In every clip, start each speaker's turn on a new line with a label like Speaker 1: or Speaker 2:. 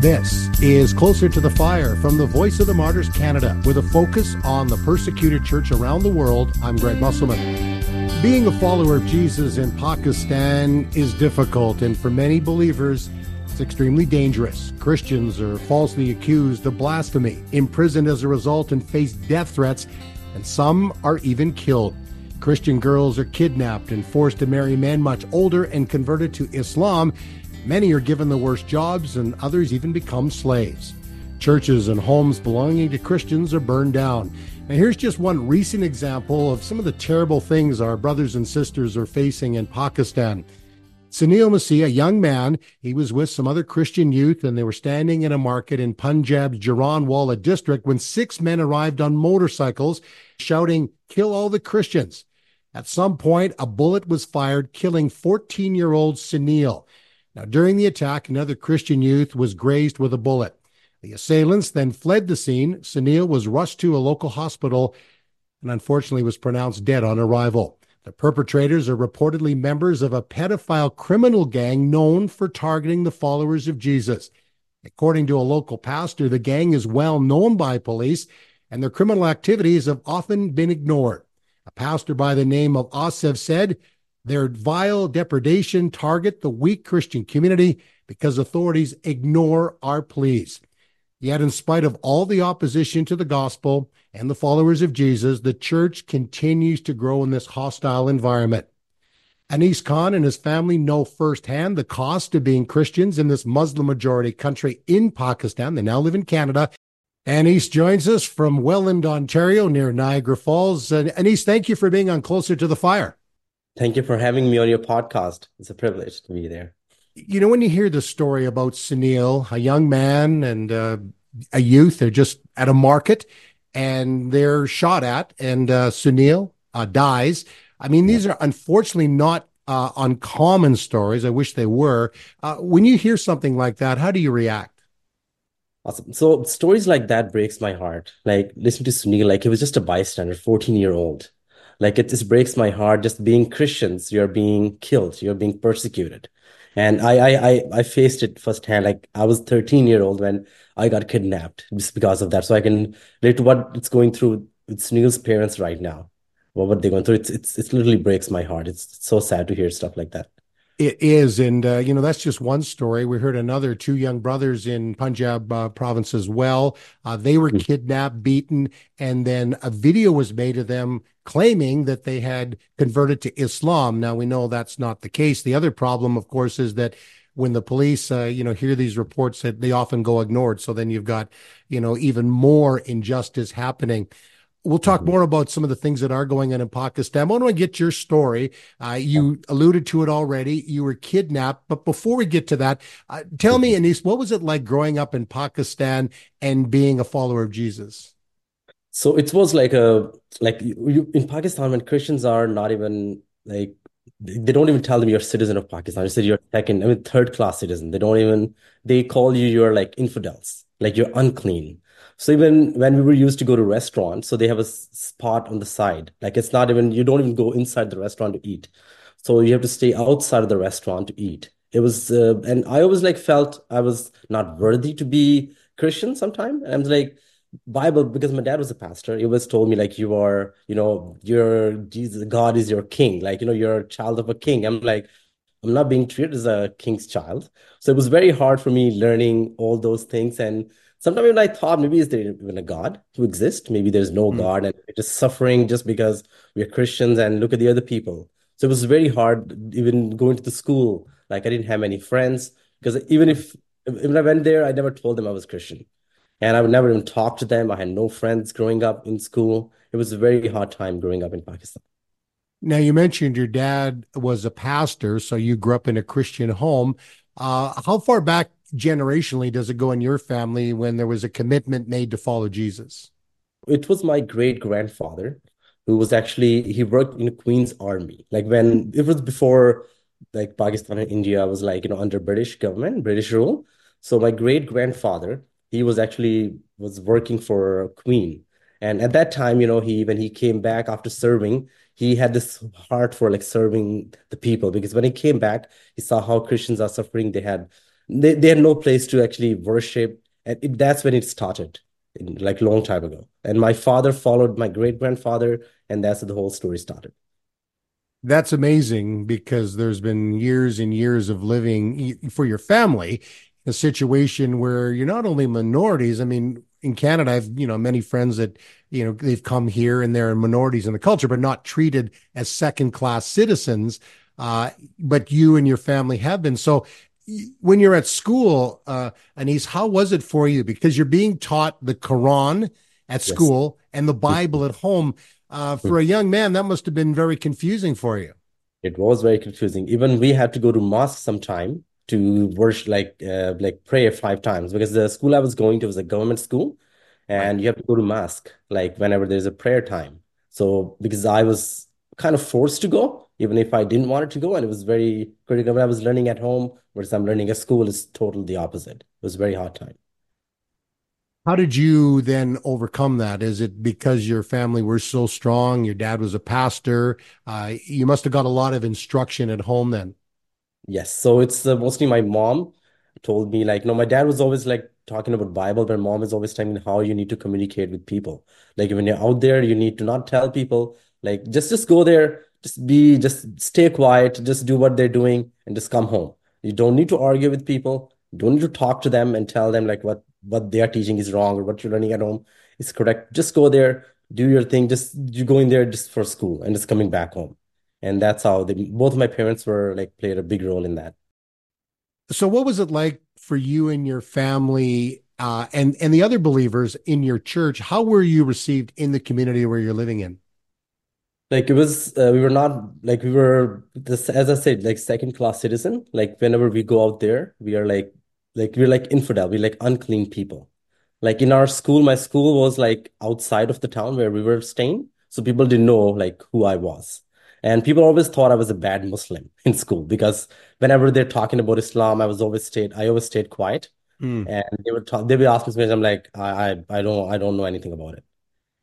Speaker 1: This is Closer to the Fire from the Voice of the Martyrs Canada with a focus on the persecuted church around the world. I'm Greg Musselman. Being a follower of Jesus in Pakistan is difficult, and for many believers, it's extremely dangerous. Christians are falsely accused of blasphemy, imprisoned as a result, and face death threats, and some are even killed. Christian girls are kidnapped and forced to marry men much older and converted to Islam Many are given the worst jobs, and others even become slaves. Churches and homes belonging to Christians are burned down. Now, here's just one recent example of some of the terrible things our brothers and sisters are facing in Pakistan. Sunil Masih, a young man, he was with some other Christian youth and they were standing in a market in Punjab's Jaranwala district when six men arrived on motorcycles shouting, Kill all the Christians. At some point, a bullet was fired, killing 14 year old Sunil. Now, during the attack, another Christian youth was grazed with a bullet. The assailants then fled the scene. Sunil was rushed to a local hospital and unfortunately was pronounced dead on arrival. The perpetrators are reportedly members of a pedophile criminal gang known for targeting the followers of Jesus. According to a local pastor, the gang is well known by police and their criminal activities have often been ignored. A pastor by the name of Asif said, their vile depredation target the weak Christian community because authorities ignore our pleas. Yet, in spite of all the opposition to the gospel and the followers of Jesus, the church continues to grow in this hostile environment. Anees Khan and his family know firsthand the cost of being Christians in this Muslim majority country in Pakistan. They now live in Canada. Anees joins us from Welland, Ontario, near Niagara Falls. Uh, Anees, thank you for being on Closer to the Fire.
Speaker 2: Thank you for having me on your podcast. It's a privilege to be there.
Speaker 1: You know, when you hear the story about Sunil, a young man and uh, a youth, they're just at a market and they're shot at, and uh, Sunil uh, dies. I mean, these are unfortunately not uh, uncommon stories. I wish they were. Uh, when you hear something like that, how do you react?
Speaker 2: Awesome. So stories like that breaks my heart. Like listening to Sunil, like he was just a bystander, 14 year old like it just breaks my heart just being christians. You're being killed. You're being persecuted. And I, I i i faced it firsthand. Like i was 13 year old when i got kidnapped just because of that. So i can relate to what it's going through with Sunil's parents right now. What what they're going through? It's it's it literally breaks my heart. It's, it's so sad to hear stuff like that.
Speaker 1: It is, and uh, you know that's just one story. We heard another two young brothers in Punjab uh, province as well. Uh, they were mm. kidnapped, beaten, and then a video was made of them claiming that they had converted to Islam. Now we know that's not the case. The other problem, of course, is that when the police, uh, you know, hear these reports, that they often go ignored. So then you've got, you know, even more injustice happening. We'll talk mm-hmm. more about some of the things that are going on in Pakistan. I want to get your story. Uh, you alluded to it already. You were kidnapped. But before we get to that, uh, tell me, mm-hmm. Anees, what was it like growing up in Pakistan and being a follower of Jesus?
Speaker 2: So it was like a like you, in Pakistan when Christians are not even like they don't even tell them you're a citizen of Pakistan. They said you're second, I mean third class citizen. They don't even they call you you're like infidels, like you're unclean. So even when we were used to go to restaurants, so they have a spot on the side. Like it's not even you don't even go inside the restaurant to eat. So you have to stay outside of the restaurant to eat. It was uh, and I always like felt I was not worthy to be Christian sometime. And I'm like Bible because my dad was a pastor. He always told me like you are, you know, your Jesus, God is your king. Like you know, you're a child of a king. I'm like, I'm not being treated as a king's child. So it was very hard for me learning all those things and sometimes even I thought maybe is there even a God to exist? Maybe there's no mm. God and we're just suffering just because we're Christians and look at the other people. So it was very hard even going to the school. Like I didn't have any friends because even if even I went there, I never told them I was Christian. And I would never even talk to them. I had no friends growing up in school. It was a very hard time growing up in Pakistan.
Speaker 1: Now, you mentioned your dad was a pastor, so you grew up in a Christian home. Uh, how far back generationally does it go in your family when there was a commitment made to follow Jesus?
Speaker 2: It was my great grandfather who was actually he worked in the Queen's Army. Like when it was before like Pakistan and India was like you know under British government, British rule. So my great grandfather he was actually was working for a Queen, and at that time, you know, he when he came back after serving, he had this heart for like serving the people because when he came back, he saw how Christians are suffering. They had they, they had no place to actually worship. And it, that's when it started, in, like long time ago. And my father followed my great grandfather, and that's the whole story started.
Speaker 1: That's amazing because there's been years and years of living for your family a situation where you're not only minorities. I mean, in Canada, I've you know many friends that you know they've come here and they're minorities in the culture, but not treated as second class citizens. Uh, but you and your family have been. So when you're at school, uh, Anees, how was it for you? Because you're being taught the Quran at school yes. and the Bible at home. Uh, for a young man, that must have been very confusing for you.
Speaker 2: It was very confusing. Even we had to go to mosque sometime to worship, like uh, like pray five times because the school I was going to was a government school, and you have to go to mosque like whenever there's a prayer time. So because I was kind of forced to go, even if I didn't want it to go, and it was very critical. When I was learning at home versus I'm learning at school is totally the opposite. It was a very hard time.
Speaker 1: How did you then overcome that? Is it because your family were so strong? Your dad was a pastor. Uh, you must have got a lot of instruction at home then.
Speaker 2: Yes. So it's uh, mostly my mom told me like, no, my dad was always like talking about Bible, but mom is always telling me how you need to communicate with people. Like when you're out there, you need to not tell people, like just just go there, just be, just stay quiet, just do what they're doing, and just come home. You don't need to argue with people. You don't need to talk to them and tell them like what what they are teaching is wrong or what you're learning at home is correct. Just go there, do your thing. Just you go in there just for school and just coming back home and that's how they, both my parents were like played a big role in that.
Speaker 1: So what was it like for you and your family uh, and and the other believers in your church? How were you received in the community where you're living in?
Speaker 2: Like it was uh, we were not like we were this as i said like second class citizen. Like whenever we go out there we are like like we're like infidel. We're like unclean people. Like in our school my school was like outside of the town where we were staying. So people didn't know like who i was and people always thought I was a bad Muslim in school because whenever they're talking about Islam, I was always stayed I always stayed quiet. Mm. And they would talk, they would ask me, I'm like, I, I, I don't, I don't know anything about it.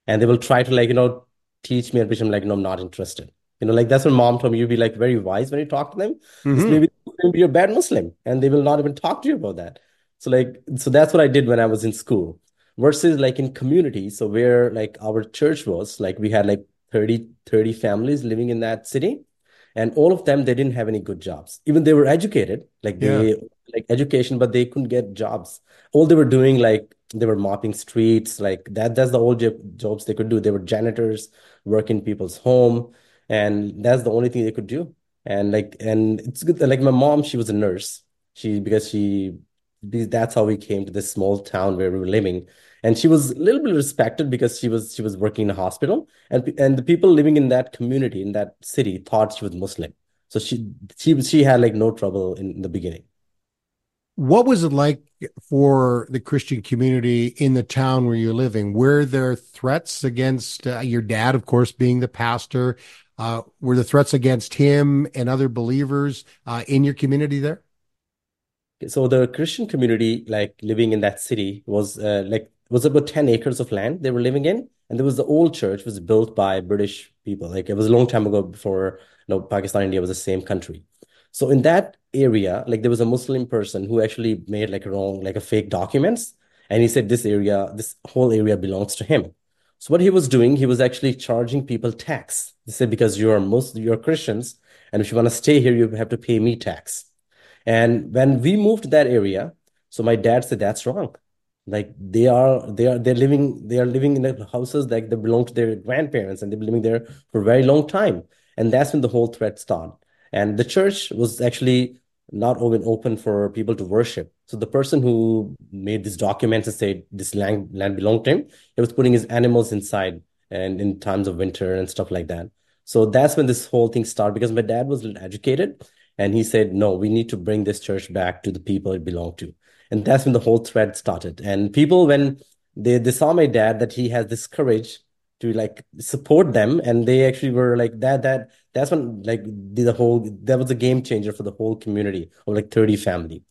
Speaker 2: And they will try to like, you know, teach me, and which I'm like, no, I'm not interested. You know, like that's when mom told me you'd be like very wise when you talk to them. Mm-hmm. maybe you're a bad Muslim and they will not even talk to you about that. So like, so that's what I did when I was in school versus like in community. So where like our church was, like we had like 30, 30 families living in that city. And all of them, they didn't have any good jobs. Even they were educated, like they yeah. like education, but they couldn't get jobs. All they were doing, like they were mopping streets, like that. That's the old jobs they could do. They were janitors, work in people's home, and that's the only thing they could do. And like, and it's good. Like my mom, she was a nurse. She because she that's how we came to this small town where we were living. And she was a little bit respected because she was she was working in a hospital. And and the people living in that community in that city thought she was muslim. So she she she had like no trouble in the beginning.
Speaker 1: What was it like for the christian community in the town where you're living? Were there threats against uh, your dad of course being the pastor? Uh, were the threats against him and other believers uh, in your community there
Speaker 2: so the christian community like living in that city was uh, like was about 10 acres of land they were living in and there was the old church was built by british people. Like it was a long time ago before you know pakistan india was the same country. So in that area like there was a muslim person who actually made like a wrong like a fake documents and he said this area this whole area belongs to him. So what he was doing he was actually charging people tax. He said because you're most you're christians and if you want to stay here you have to pay me tax and when we moved to that area so my dad said that's wrong. Like they are they are they're living they are living in the houses like they belong to their grandparents and they've been living there for a very long time. And that's when the whole threat started. And the church was actually not even open for people to worship. So the person who made these documents and said this land, land belonged to him he was putting his animals inside and in times of winter and stuff like that. So that's when this whole thing started because my dad was educated and he said no we need to bring this church back to the people it belonged to. And that's when the whole thread started. And people when they, they saw my dad that he has this courage to like support them. And they actually were like that that that's when like the, whole that was a game changer for the whole community of like 30 family.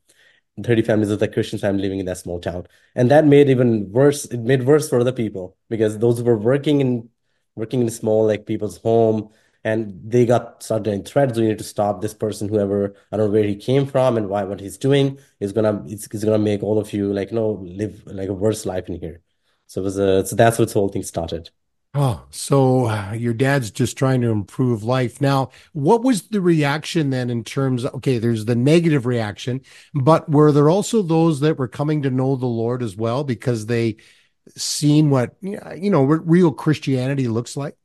Speaker 2: 30 families of the christian family living in that small town. And that made even worse it made worse for other people because those who were working in working in small like people's home and they got started in threats. We need to stop this person, whoever I don't know where he came from and why what he's doing is gonna it's, it's gonna make all of you like you know live like a worse life in here. So it was a so that's what the whole thing started.
Speaker 1: Oh, so uh, your dad's just trying to improve life. Now, what was the reaction then in terms of, okay, there's the negative reaction, but were there also those that were coming to know the Lord as well because they seen what, you know, what real Christianity looks like?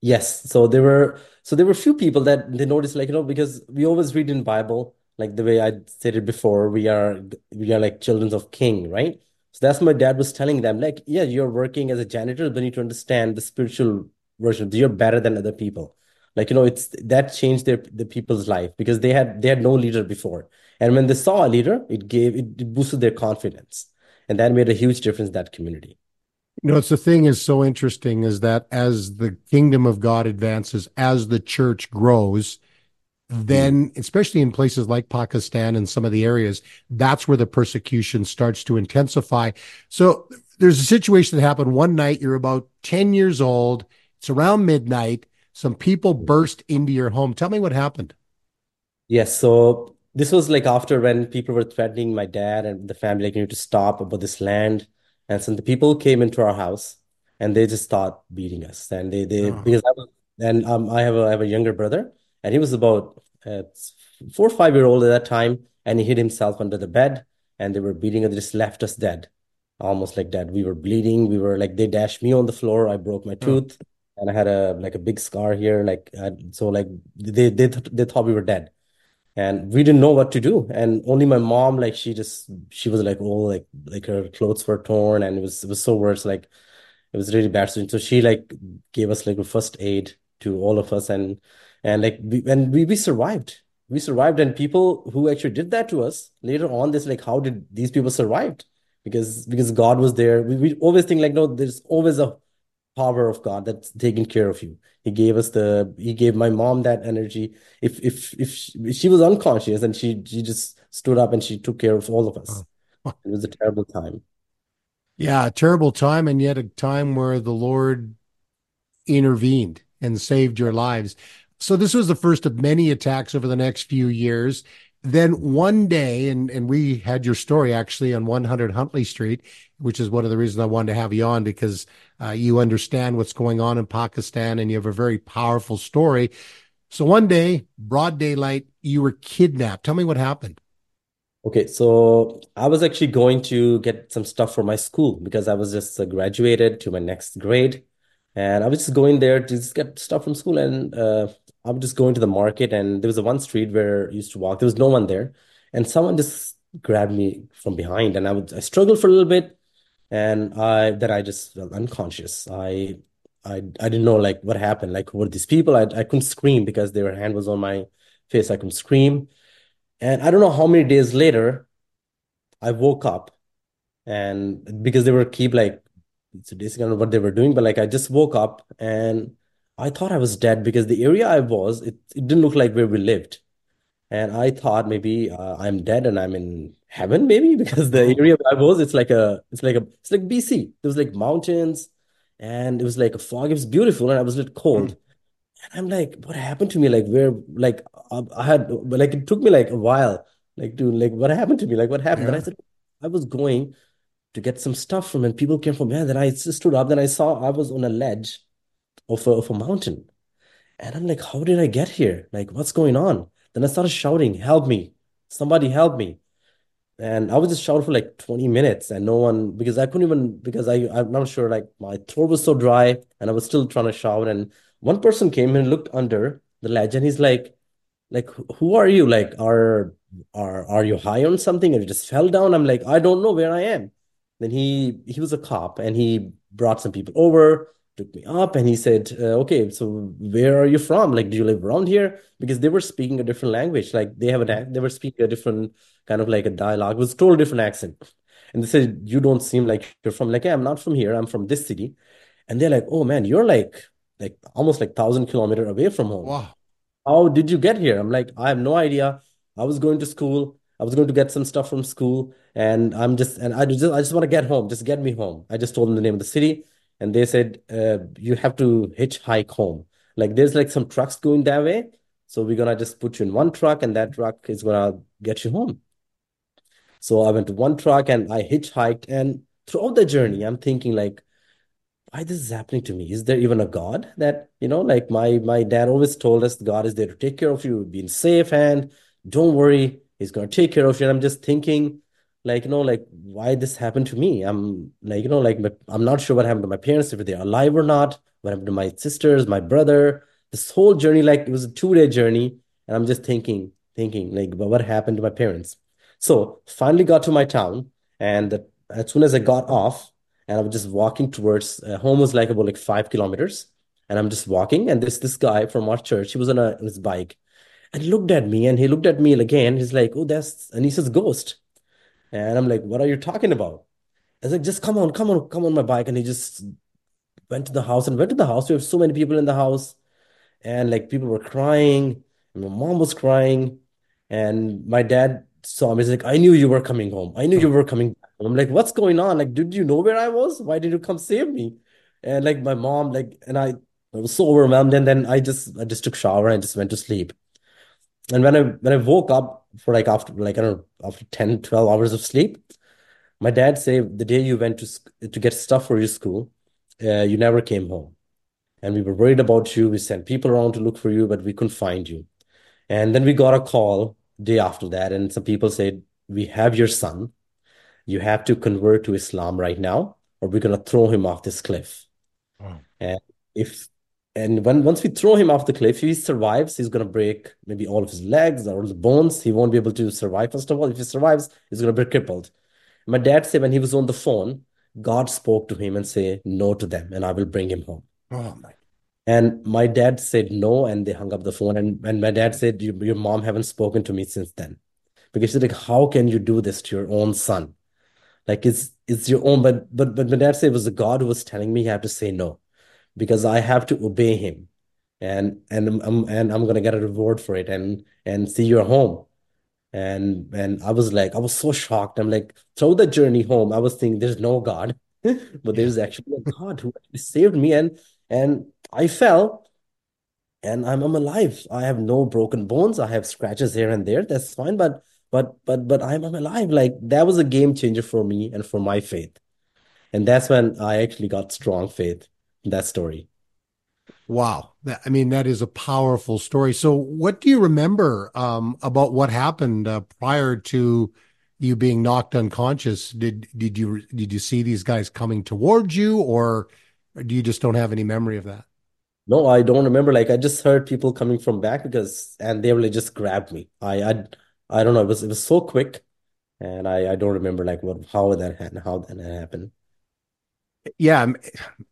Speaker 2: Yes. So there were so there were few people that they noticed like, you know, because we always read in Bible, like the way I said it before, we are we are like children of king, right? So that's my dad was telling them, like, yeah, you're working as a janitor, but you need to understand the spiritual version. You're better than other people. Like, you know, it's that changed their the people's life because they had they had no leader before. And when they saw a leader, it gave it boosted their confidence. And that made a huge difference in that community.
Speaker 1: You know, it's the thing is so interesting is that as the kingdom of God advances, as the church grows, mm-hmm. then especially in places like Pakistan and some of the areas, that's where the persecution starts to intensify. So there's a situation that happened one night. You're about 10 years old. It's around midnight. Some people burst into your home. Tell me what happened.
Speaker 2: Yes. So this was like after when people were threatening my dad and the family, like, you need to stop about this land. And so the people came into our house and they just start beating us. And they, they, oh. because I was, and um, I have a, I have a younger brother and he was about uh, four or five year old at that time, and he hid himself under the bed, and they were beating us. They just left us dead, almost like dead. We were bleeding. We were like they dashed me on the floor. I broke my hmm. tooth, and I had a like a big scar here. Like so, like they they th- they thought we were dead, and we didn't know what to do. And only my mom, like she just she was like oh like like her clothes were torn, and it was it was so worse. Like it was really bad. So she like gave us like a first aid to all of us and and like we, and we, we survived we survived and people who actually did that to us later on this like how did these people survived because because god was there we, we always think like no there's always a power of god that's taking care of you. He gave us the he gave my mom that energy. If if if she, if she was unconscious and she she just stood up and she took care of all of us. Oh. it was a terrible time.
Speaker 1: Yeah a terrible time and yet a time where the lord intervened and saved your lives. So this was the first of many attacks over the next few years. Then one day, and, and we had your story actually on 100 Huntley Street, which is one of the reasons I wanted to have you on because uh, you understand what's going on in Pakistan and you have a very powerful story. So one day, broad daylight, you were kidnapped. Tell me what happened.
Speaker 2: Okay, so I was actually going to get some stuff for my school because I was just uh, graduated to my next grade. And I was just going there to just get stuff from school. And uh, I would just go into the market, and there was a one street where I used to walk. There was no one there, and someone just grabbed me from behind, and I would I struggled for a little bit, and I that I just felt unconscious. I I I didn't know like what happened. Like who were these people? I I couldn't scream because their hand was on my face. I couldn't scream, and I don't know how many days later, I woke up, and because they were keep like it's basically what they were doing, but like I just woke up and I thought I was dead because the area I was, it, it didn't look like where we lived. And I thought maybe uh, I'm dead and I'm in heaven, maybe because the area I was, it's like a, it's like a, it's like BC. There was like mountains and it was like a fog. It was beautiful and I was a little cold. Mm. And I'm like, what happened to me? Like where, like I had, like it took me like a while, like to like what happened to me? Like what happened? Yeah. And I said, I was going to get some stuff from, and people came from, yeah. Then I stood up. Then I saw I was on a ledge of a, of a mountain. And I'm like, how did I get here? Like, what's going on? Then I started shouting, help me. Somebody help me. And I was just shouting for like 20 minutes and no one, because I couldn't even, because I, I'm not sure, like my throat was so dry and I was still trying to shout. And one person came and looked under the ledge and he's like, like, who are you? Like, are, are, are you high on something And you just fell down? I'm like, I don't know where I am. Then he, he was a cop and he brought some people over took me up and he said, uh, "Okay, so where are you from? Like, do you live around here?" Because they were speaking a different language. Like they have a they were speaking a different kind of like a dialogue. It was totally different accent. And they said, "You don't seem like you're from like, yeah, I'm not from here. I'm from this city." And they're like, "Oh man, you're like like almost like thousand kilometer away from home.
Speaker 1: Wow.
Speaker 2: How did you get here?" I'm like, "I have no idea. I was going to school. I was going to get some stuff from school, and I'm just and I just I just want to get home. Just get me home." I just told them the name of the city and they said uh, you have to hitchhike home like there's like some trucks going that way. So we're gonna just put you in one truck and that truck is gonna get you home. So I went to one truck and I hitchhiked and throughout the journey, I'm thinking like, why this is happening to me? Is there even a God that, you know, like my my dad always told us God is there to take care of you, be in safe hand, don't worry, he's gonna take care of you. And I'm just thinking, like, you know, like why this happened to me? I'm like, you know, like I'm not sure what happened to my parents, if they're alive or not, what happened to my sisters, my brother. This whole journey, like it was a two-day journey, and I'm just thinking, thinking, like, what happened to my parents? So finally got to my town, and the, as soon as I got off, and I was just walking towards uh, home was like about like five kilometers, and I'm just walking, and this this guy from our church, he was on, a, on his bike, and he looked at me, and he looked at me again. He's like, "Oh, that's," and he says, "Ghost," and I'm like, "What are you talking about?" I was like, "Just come on, come on, come on my bike," and he just went to the house and went to the house. We have so many people in the house, and like people were crying, and my mom was crying, and my dad saw me. He's like, I knew you were coming home. I knew you were coming back. I'm like, what's going on? Like, did you know where I was? Why did you come save me? And like my mom, like, and I, I was so overwhelmed. And then I just I just took shower and just went to sleep. And when I when I woke up for like after like I don't know, after 10, 12 hours of sleep, my dad said the day you went to to get stuff for your school, uh, you never came home. And we were worried about you. We sent people around to look for you, but we couldn't find you. And then we got a call day after that, and some people said, We have your son. You have to convert to Islam right now, or we're gonna throw him off this cliff.
Speaker 1: Wow.
Speaker 2: And if and when once we throw him off the cliff, if he survives, he's gonna break maybe all of his legs or the bones. He won't be able to survive, first of all. If he survives, he's gonna be crippled. My dad said when he was on the phone, God spoke to him and say no to them, and I will bring him home.
Speaker 1: Oh my.
Speaker 2: And my dad said no, and they hung up the phone. And, and my dad said, your, your mom haven't spoken to me since then. Because she's like, how can you do this to your own son? Like it's it's your own, but but but my dad said it was the God who was telling me I have to say no, because I have to obey him, and and I'm and I'm gonna get a reward for it, and and see your home. And and I was like, I was so shocked. I'm like, through the journey home, I was thinking there's no God, but there's actually a God who actually saved me. And and I fell and I'm I'm alive. I have no broken bones. I have scratches here and there. That's fine. But but but but I'm I'm alive. Like that was a game changer for me and for my faith. And that's when I actually got strong faith that story.
Speaker 1: Wow. I mean, that is a powerful story. So, what do you remember um, about what happened uh, prior to you being knocked unconscious? Did did you did you see these guys coming towards you, or do you just don't have any memory of that?
Speaker 2: No, I don't remember. Like I just heard people coming from back because and they really just grabbed me. I I I don't know. It was it was so quick, and I I don't remember like what how that happened, how that happened.
Speaker 1: Yeah, I'm-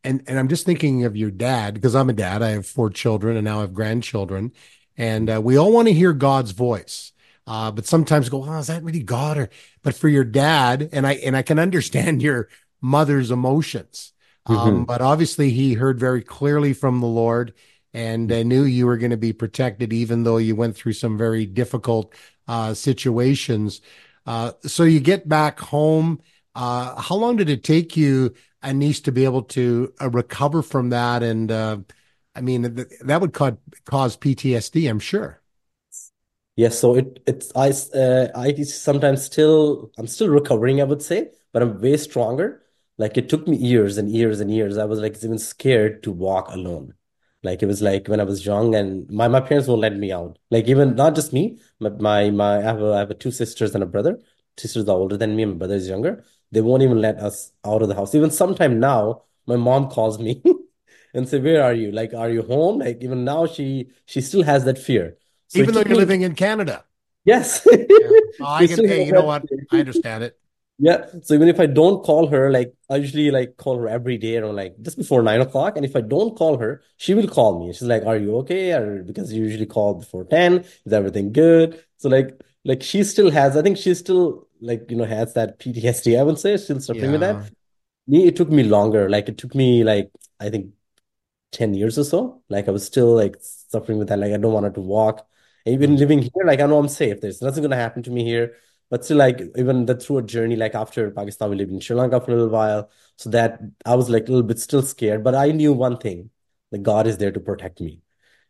Speaker 1: and and I'm just thinking of your dad because I'm a dad. I have four children and now I have grandchildren, and uh, we all want to hear God's voice. Uh, but sometimes go, oh, is that really God? Or but for your dad, and I and I can understand your mother's emotions. Um,
Speaker 2: hmm
Speaker 1: but obviously he heard very clearly from the Lord and uh, knew you were going to be protected, even though you went through some very difficult uh, situations. Uh, so you get back home. Uh, how long did it take you? Anees to be able to uh, recover from that. And uh, I mean, th- that would cause, cause PTSD, I'm sure.
Speaker 2: Yes, so it it's I uh, I sometimes still I'm still recovering, I would say, but I'm way stronger. Like it took me years and years and years. I was like even scared to walk alone. Like it was like when I was young and my, my parents won't let me out. Like even not just me, but my my I have a, I have a two sisters and a brother. Sisters are older than me, and my brother is younger. They won't even let us out of the house. Even sometime now, my mom calls me and say, "Where are you? Like, are you home?" Like even now, she she still has that fear. So
Speaker 1: Even though you're
Speaker 2: me
Speaker 1: living in Canada.
Speaker 2: Yes.
Speaker 1: Yeah. Oh, I can, hey, you know what? I understand it.
Speaker 2: Yeah. So even if I don't call her, like I usually like call her every day around like just before nine o'clock. And if I don't call her, she will call me. She's like, "Are you okay?" Or because you usually call before 10, is everything good? So like like she still has, I think she still like, you know, has that PTSD, I would say, still suffering with that. Me, it took me longer. Like it took me like I think 10 years or so. Like I was still like suffering with that. Like I don't want to walk. And even
Speaker 1: Mm.
Speaker 2: living here, like I know I'm safe. There's nothing gonna happen to me here. But still, like even the through a journey, like after Pakistan, we lived in Sri Lanka for a little while. So that I was like a little bit still scared. But I knew one thing, that God is there to protect me.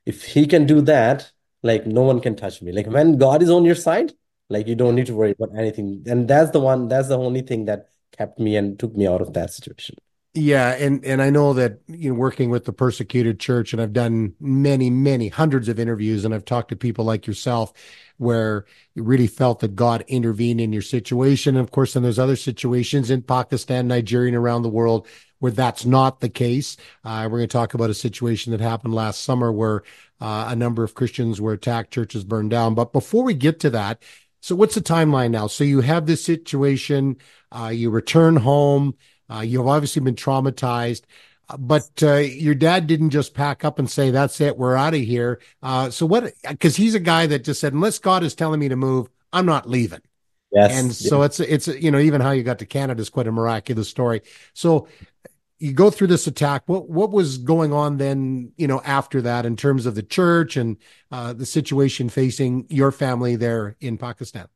Speaker 2: if he can do that, like no one can touch me. Like when God is on your side, like you don't need to worry about anything. And that's the one, that's the only thing that kept me and took me out of that situation.
Speaker 1: Yeah, and and I know that you know working with the persecuted church, and I've done many, many hundreds of interviews, and I've talked to people like yourself, where you really felt that God intervened in your situation. And of course, then there's other situations in Pakistan, Nigeria, and around the world where that's not the case. Uh, we're going to talk about a situation that happened last summer where uh, a number of Christians were attacked, churches burned down. But before we get to that, so what's the timeline now? So you have this situation, uh, you return home. Uh, you've obviously been traumatized, uh, but uh, your dad didn't just pack up and say, "That's it, we're out of here." Uh, so what? Because he's a guy that just said, "Unless God is telling me to move, I'm not leaving."
Speaker 2: Yes.
Speaker 1: And so it's it's you know even how you got to Canada is quite a miraculous story. So you go through this attack. What what was going on then? You know after that in terms of the church and uh, the situation facing your family there in Pakistan.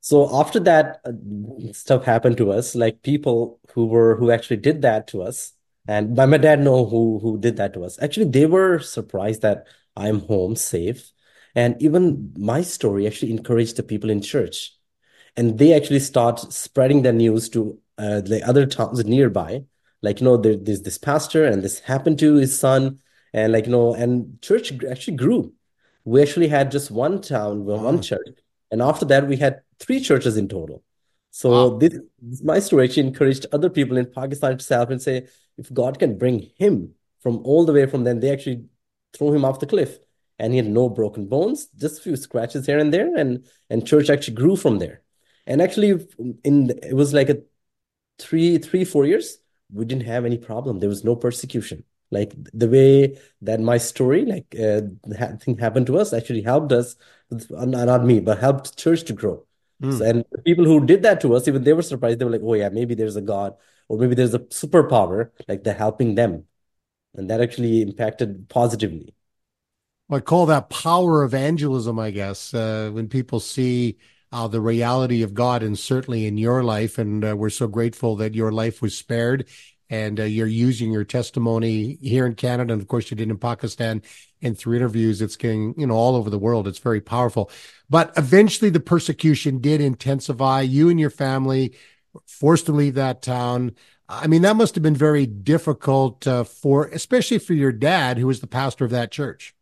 Speaker 2: So after that uh, stuff happened to us, like people who were who actually did that to us, and my, my dad know who who did that to us. Actually, they were surprised that I'm home safe, and even my story actually encouraged the people in church, and they actually start spreading the news to uh, the other towns nearby. Like you know, there, there's this pastor, and this happened to his son, and like you know, and church actually grew. We actually had just one town, one church and after that, we had three churches in total. So wow. this, my story actually encouraged other people in Pakistan itself and say, if God can bring him from all the way from then, they actually threw him off the cliff. And he had no broken bones, just a few scratches here and there, and and church actually grew from there. And actually, in it was like a three, three, four years, we didn't have any problem. There was no persecution. Like the way that my story, like uh, thing happened to us, actually helped us, not me, but helped church to grow. Mm. So, and the people who did that to us, even they were surprised. They were like, "Oh yeah, maybe there's a God, or maybe there's a superpower, like they're helping them," and that actually impacted positively.
Speaker 1: I call that power evangelism, I guess. Uh, when people see uh, the reality of God, and certainly in your life, and uh, we're so grateful that your life was spared and uh, you're using your testimony here in Canada, and of course you did in Pakistan, and through interviews, it's getting you know all over the world. It's very powerful. But eventually, the persecution did intensify. You and your family forced to leave that town. I mean, that must have been very difficult uh, for, especially for your dad, who was the pastor of that church.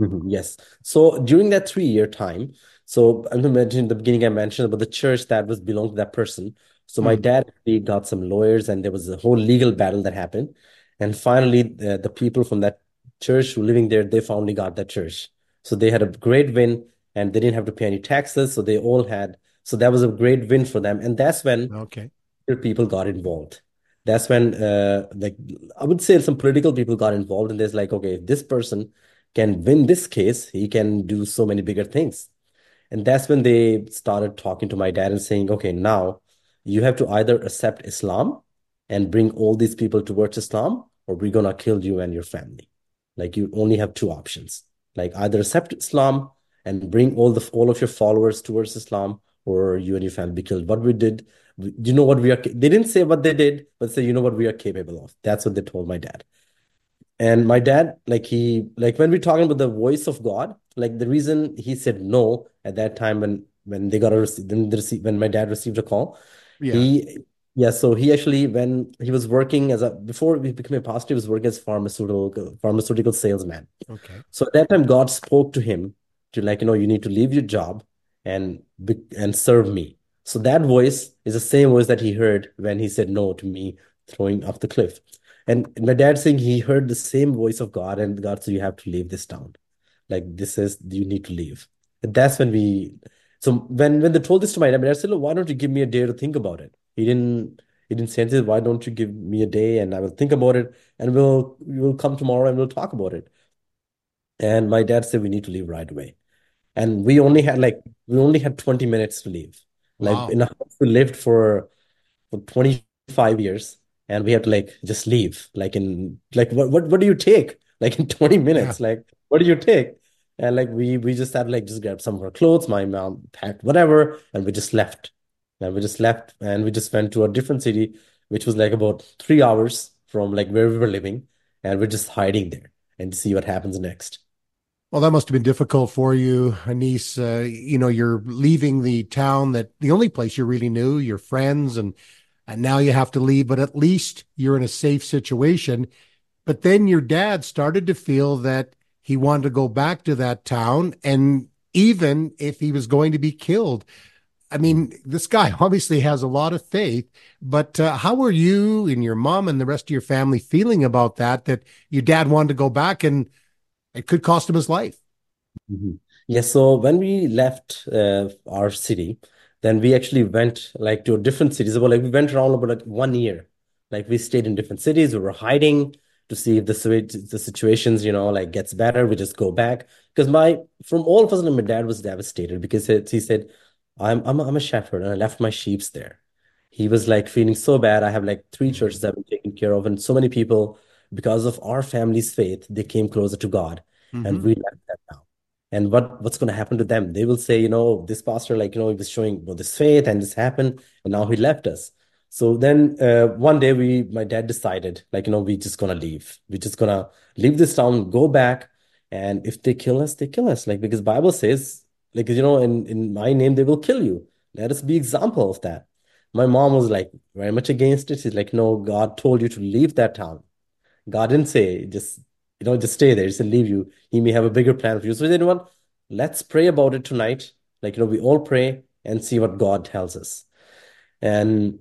Speaker 2: Mm-hmm, yes. So during that three-year time, so I mentioned in the beginning, I mentioned about the church that was belonged to that person. So my hmm. dad he got some lawyers, and there was a whole legal battle that happened. And finally, the, the people from that church who were living there, they finally got that church. So they had a great win, and they didn't have to pay any taxes. So they all had. So that was a great win for them. And that's when
Speaker 1: okay
Speaker 2: people got involved. That's when, uh, like I would say, some political people got involved, and there's like, okay, if this person can win this case, he can do so many bigger things. And that's when they started talking to my dad and saying, okay, now you have to either accept Islam and bring all these people towards Islam, or we're gonna kill you and your family. Like you only have two options. Like either accept Islam and bring all the all of your followers towards Islam, or you and your family be killed. What we did, you know what we are. They didn't say what they did, but say you know what we are capable of. That's what they told my dad. And my dad, like he, like when we're talking about the voice of God, like the reason he said no at that time when when they got a then the receive, when my dad received a call, yeah. He yeah, so he actually when he was working as a before he became a pastor, he was working as pharmaceutical pharmaceutical salesman.
Speaker 1: Okay.
Speaker 2: So at that time, God spoke to him to like, you know, you need to leave your job and be, and serve me. So that voice is the same voice that he heard when he said no to me throwing off the cliff. And my dad saying he heard the same voice of God, and God said, You have to leave this town. Like this is you need to leave. And that's when we so when when they told this to my dad, I said, Look, "Why don't you give me a day to think about it?" He didn't. He didn't say anything. Why don't you give me a day and I will think about it and we'll we'll come tomorrow and we'll talk about it. And my dad said we need to leave right away. And we only had like we only had 20 minutes to leave. Like wow. in a house we lived for for 25 years and we had to like just leave. Like in like what what what do you take? Like in 20 minutes? Yeah. Like what do you take? and like we we just had like just grabbed some of our clothes my mom packed whatever and we just left and we just left and we just went to a different city which was like about three hours from like where we were living and we're just hiding there and see what happens next
Speaker 1: Well, that must have been difficult for you, Anees. Uh, you know, you're leaving the town that the only place you really knew, your friends, and and now you have to leave, but at least you're in a safe situation. But then your dad started to feel that he wanted to go back to that town, and even if he was going to be killed. I mean, this guy obviously has a lot of faith, but uh, how are you and your mom and the rest of your family feeling about that? That your dad wanted to go back and it could cost him his life.
Speaker 2: Mm-hmm. Yeah, so when we left uh, our city, then we actually went like to different cities. About like we went around about like one year. Like we stayed in different cities. We were hiding to see if the the situations, you know, like gets better. We just go back because my from all of us, my dad was devastated because he said, "I'm I'm a, I'm a shepherd and I left my sheep's there." He was like feeling so bad. I have like three churches I've been taken care of, and so many people because of our family's faith, they came closer to God, mm-hmm. and we left that now. And what what's going to happen to them? They will say, you know, this pastor, like you know, he was showing about this faith, and this happened, and now he left us. So then uh, one day we, my dad decided, like you know, we just gonna leave. We're just gonna leave this town, go back, and if they kill us, they kill us. Like because Bible says, like you know, in in my name they will kill you. Let us be example of that. My mom was like very much against it. She's like, no, God told you to leave that town. God didn't say just you know just stay there. He said leave you. He may have a bigger plan for you. So anyone, let's pray about it tonight. Like you know, we all pray and see what God tells us. And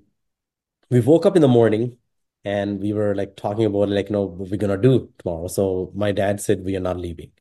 Speaker 2: we woke up in the morning and we were like talking about like you know what we're gonna do tomorrow. So my dad said we are not leaving,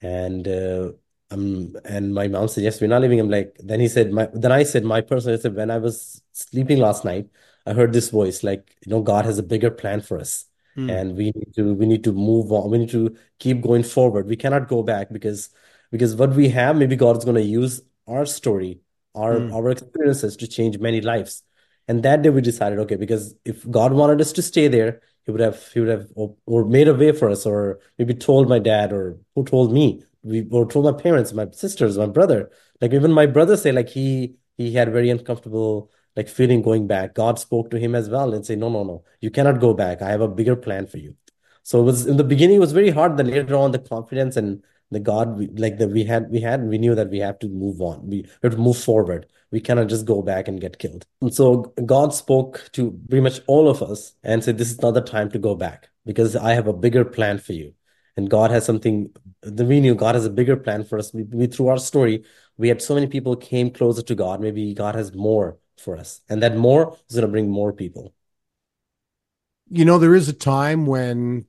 Speaker 2: and uh, um and my mom said yes we're not leaving. I'm like then he said my then I said my person I said when I was sleeping last night I heard this voice like you know God has a bigger plan for us mm. and we need to we need to move on we need to keep going forward we cannot go back because because what we have maybe god is going to use our story our mm. our experiences to change many lives and that day we decided okay because if god wanted us to stay there he would have he would have or, or made a way for us or maybe told my dad or who told me we or told my parents my sisters my brother like even my brother say like he he had very uncomfortable like feeling going back. God spoke to him as well and say, no, no, no, you cannot go back. I have a bigger plan for you. So it was in the beginning, it was very hard. Then later on, the confidence and the God, we, like that we had, we had, we knew that we have to move on. We, we have to move forward. We cannot just go back and get killed. And so God spoke to pretty much all of us and said, this is not the time to go back because I have a bigger plan for you. And God has something that we knew God has a bigger plan for us. We, we through our story, we had so many people came closer to God. Maybe God has more for us. And that more is going to bring more people.
Speaker 1: You know, there is a time when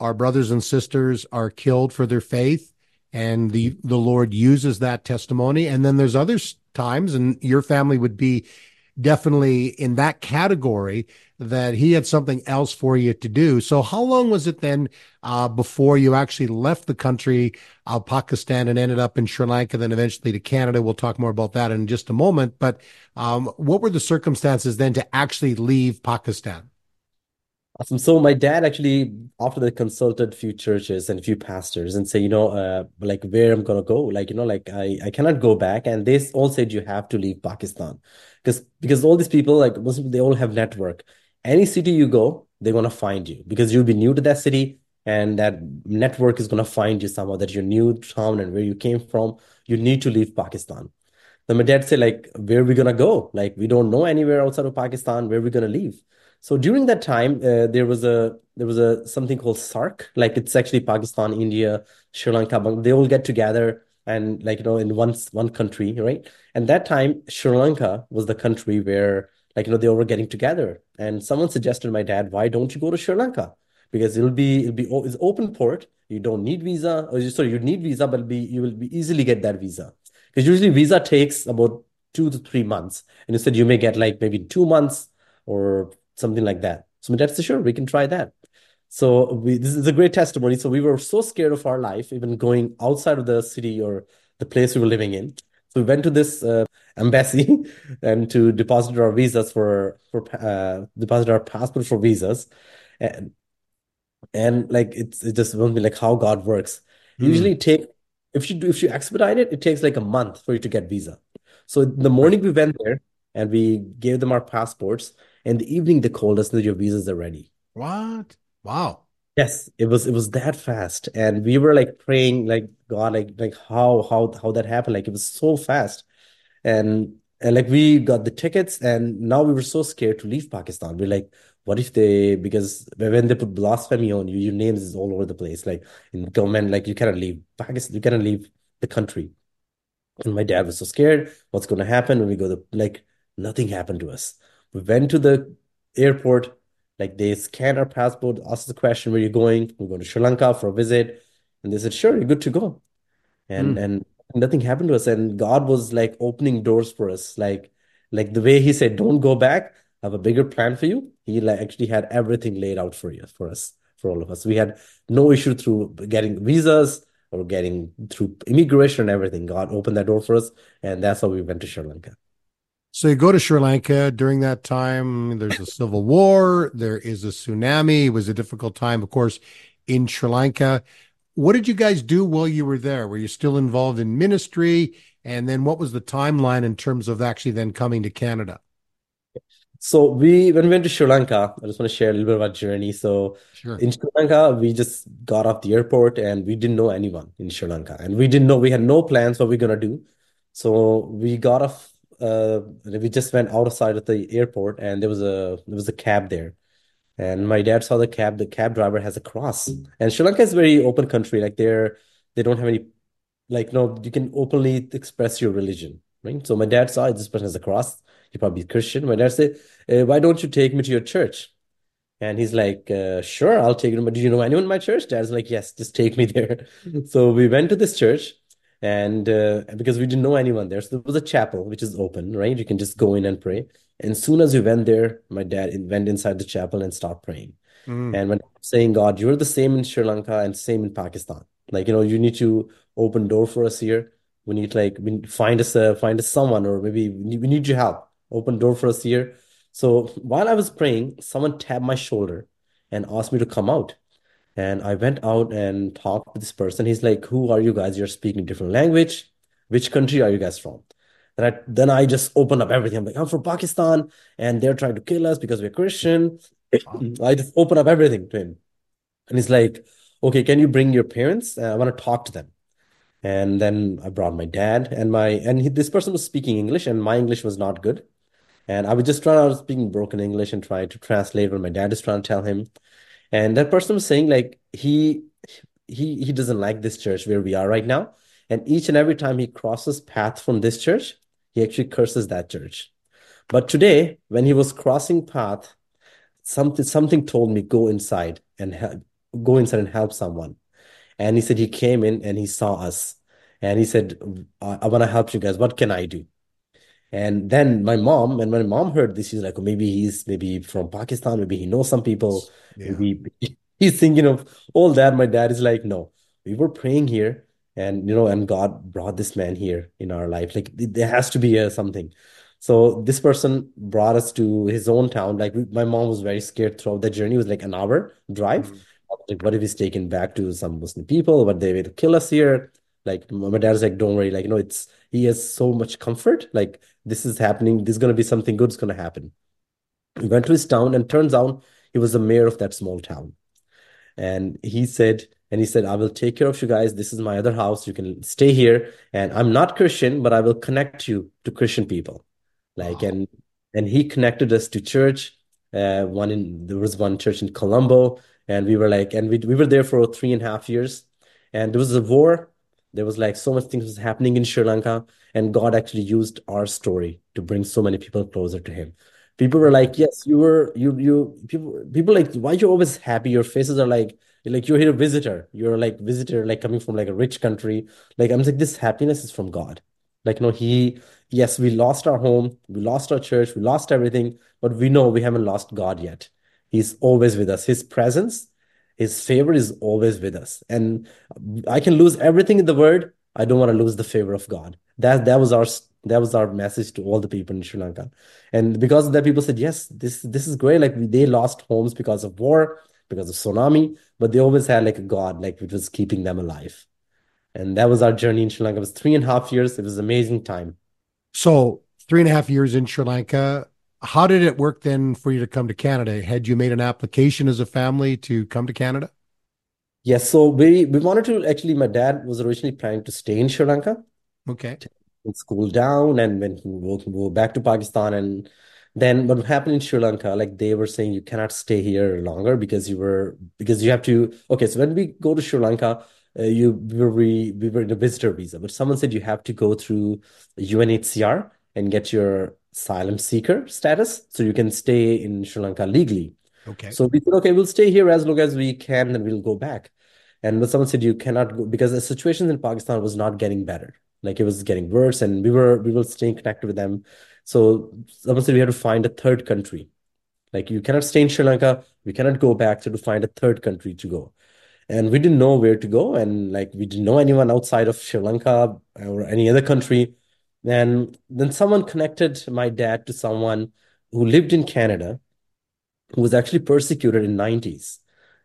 Speaker 1: our brothers and sisters are killed for their faith and the the Lord uses that testimony and then there's other times and your family would be definitely in that category that he had something else for you to do. So how long was it then uh, before you actually left the country of Pakistan and ended up in Sri Lanka, then eventually to Canada? We'll talk more about that in just a moment. But um, what were the circumstances then to actually leave Pakistan?
Speaker 2: Awesome. So my dad actually, after they consulted a few churches and a few pastors and say, you know, uh, like where I'm gonna go, like you know, like I I cannot go back, and they all said you have to leave Pakistan because because all these people like they all have network. Any city you go, they're gonna find you because you'll be new to that city, and that network is gonna find you somehow that you're new town and where you came from. You need to leave Pakistan. Then my dad said, like, where are we gonna go? Like, we don't know anywhere outside of Pakistan. Where are we gonna leave? So during that time, uh, there was a there was a something called SAARC. Like it's actually Pakistan, India, Sri Lanka. They all get together and like you know in one one country, right? And that time, Sri Lanka was the country where like you know they were getting together. And someone suggested my dad, why don't you go to Sri Lanka? Because it'll be it'll be it's open port. You don't need visa. Or sorry, you need visa, but be you will be easily get that visa. Because usually visa takes about two to three months, and you said you may get like maybe two months or something like that. So my dad said, sure, we can try that. So we, this is a great testimony. So we were so scared of our life, even going outside of the city or the place we were living in. So we went to this uh, embassy and to deposit our visas for for uh, deposit our passport for visas, and and like it's it just won't be like how God works. Mm. Usually take if you do if you expedite it, it takes like a month for you to get visa. So the morning we went there and we gave them our passports, in the evening, they called us that your visas are ready.
Speaker 1: What? Wow.
Speaker 2: Yes, it was it was that fast, and we were like praying, like God, like like how how how that happened? Like it was so fast, and and like we got the tickets, and now we were so scared to leave Pakistan. We're like, what if they because when they put blasphemy on you, your names is all over the place, like in government, like you cannot leave Pakistan, you cannot leave the country. And my dad was so scared. What's going to happen when we go to like nothing happened to us. We went to the airport, like they scanned our passport, asked the question, where you going? We're going to Sri Lanka for a visit. And they said, sure, you're good to go. And
Speaker 1: Mm.
Speaker 2: and nothing happened to us. And God was like opening doors for us. Like like the way he said, don't go back. I have a bigger plan for you. He like actually had everything laid out for you, for us, for all of us. We had no issue through getting visas or getting through immigration and everything. God opened that door for us, and that's how we went to Sri Lanka.
Speaker 1: So you go to Sri Lanka during that time. There's a civil war. There is a tsunami. It was a difficult time, of course, in Sri Lanka. What did you guys do while you were there? Were you still involved in ministry? And then what was the timeline in terms of actually then coming to Canada?
Speaker 2: So we when we went to Sri Lanka, I just want to share a little bit of our journey. So
Speaker 1: Sure.
Speaker 2: in Sri Lanka, we just got off the airport and we didn't know anyone in Sri Lanka, and we didn't know we had no plans what we're gonna do. So we got off. Uh, we just went outside of the airport, and there was a there was a cab there. And my dad saw the cab. The cab driver has a cross. And Sri Lanka is very open country. Like they're they don't have any like no, you can openly express your religion, right? So my dad saw this person has a cross. He probably Christian. My dad said, uh, "Why don't you take me to your church?" And he's like, uh, "Sure, I'll take you." But do you know anyone in my church? Dad's like, "Yes, just take me there." So we went to this church, and uh, because we didn't know anyone there, so there was a chapel which is open, right? You can just go in and pray. And as soon as we went there, my dad went inside the chapel and started praying.
Speaker 1: Mm.
Speaker 2: And when saying God, you're the same in Sri Lanka and same in Pakistan. Like, you know, you need to open door for us here. We need like we need, find us uh, find us someone, or maybe we need, we need your help. Open door for us here. So while I was praying, someone tapped my shoulder and asked me to come out. And I went out and talked to this person. He's like, "Who are you guys? You're speaking different language. Which country are you guys from?" And I, then I just opened up everything. I'm like, "I'm from Pakistan, and they're trying to kill us because we're Christian." I just opened up everything to him. And he's like, okay, can you bring your parents? Uh, I want to talk to them. And then I brought my dad and my, and he, this person was speaking English and my English was not good. And I was just trying, was speaking broken English and trying to translate what my dad is trying to tell him. And that person was saying like, he, he, he doesn't like this church where we are right now. And each and every time he crosses path from this church, he actually curses that church. But today, when he was crossing path, something something told me go inside and help, go inside and help someone. And he said he came in and he saw us, and he said, "I, I want to help you guys. What can I do?" And then my mom, and my mom heard this, she's like, oh, maybe he's maybe from Pakistan, maybe he knows some people,
Speaker 1: Yeah.
Speaker 2: maybe he's thinking of all that. My dad is like, no, we were praying here, and you know, and God brought this man here in our life. Like there has to be a something. So this person brought us to his own town. Like we, my mom was very scared throughout the journey. It was like an hour drive.
Speaker 1: Mm.
Speaker 2: Was Like, what if he's taken back to some Muslim people? What they will kill us here? Like my dad's like, don't worry. Like, you know, it's he has so much comfort. Like this is happening. This is gonna be something good's gonna happen. He went to his town, and turns out he was the mayor of that small town. And he said, and he said, I will take care of you guys. This is my other house. You can stay here. And I'm not Christian, but I will connect you to Christian people. Like,
Speaker 1: Wow.
Speaker 2: and and he connected us to church. Uh, one in there was one church in Colombo, and we were like, and we we were there for three and a half years. And there was a war. There was like so much things was happening in Sri Lanka, and God actually used our story to bring so many people closer to Him. People were like, "Yes, you were you you people people like why you're always happy? Your faces are like like you're here a visitor. You're like visitor like coming from like a rich country. Like I'm like this happiness is from God. Like no, He yes, we lost our home, we lost our church, we lost everything, but we know we haven't lost God yet. He's always with us. His presence, His favor is always with us. And I can lose everything in the world. I don't want to lose the favor of God. That that was our that was our message to all the people in Sri Lanka. And because of that, people said, yes, this this is great. Like they lost homes because of war, because of tsunami, but they always had like a God, like which was keeping them alive. And that was our journey in Sri Lanka. It was three and a half years. It was amazing time.
Speaker 1: So three and a half years in Sri Lanka. How did it work then for you to come to Canada? Had you made an application as a family to come to Canada?
Speaker 2: Yes, so we we wanted to actually. My dad was originally planning to stay in Sri Lanka,
Speaker 1: Okay.
Speaker 2: school down, and when he moved, moved back to Pakistan, and then what happened in Sri Lanka, like they were saying, you cannot stay here longer because you were because you have to. Okay, so when we go to Sri Lanka, uh, you we were we, we were in a visitor visa, but someone said you have to go through UNHCR and get your asylum seeker status so you can stay in Sri Lanka legally.
Speaker 1: Okay.
Speaker 2: So we said, okay, we'll stay here as long as we can, then we'll go back. And but someone said you cannot go because the situation in Pakistan was not getting better. Like it was getting worse, and we were we were staying connected with them. So someone said we had to find a third country. Like you cannot stay in Sri Lanka, we cannot go back, so to find a third country to go. And we didn't know where to go, and like we didn't know anyone outside of Sri Lanka or any other country. And then someone connected my dad to someone who lived in Canada who was actually persecuted in 90s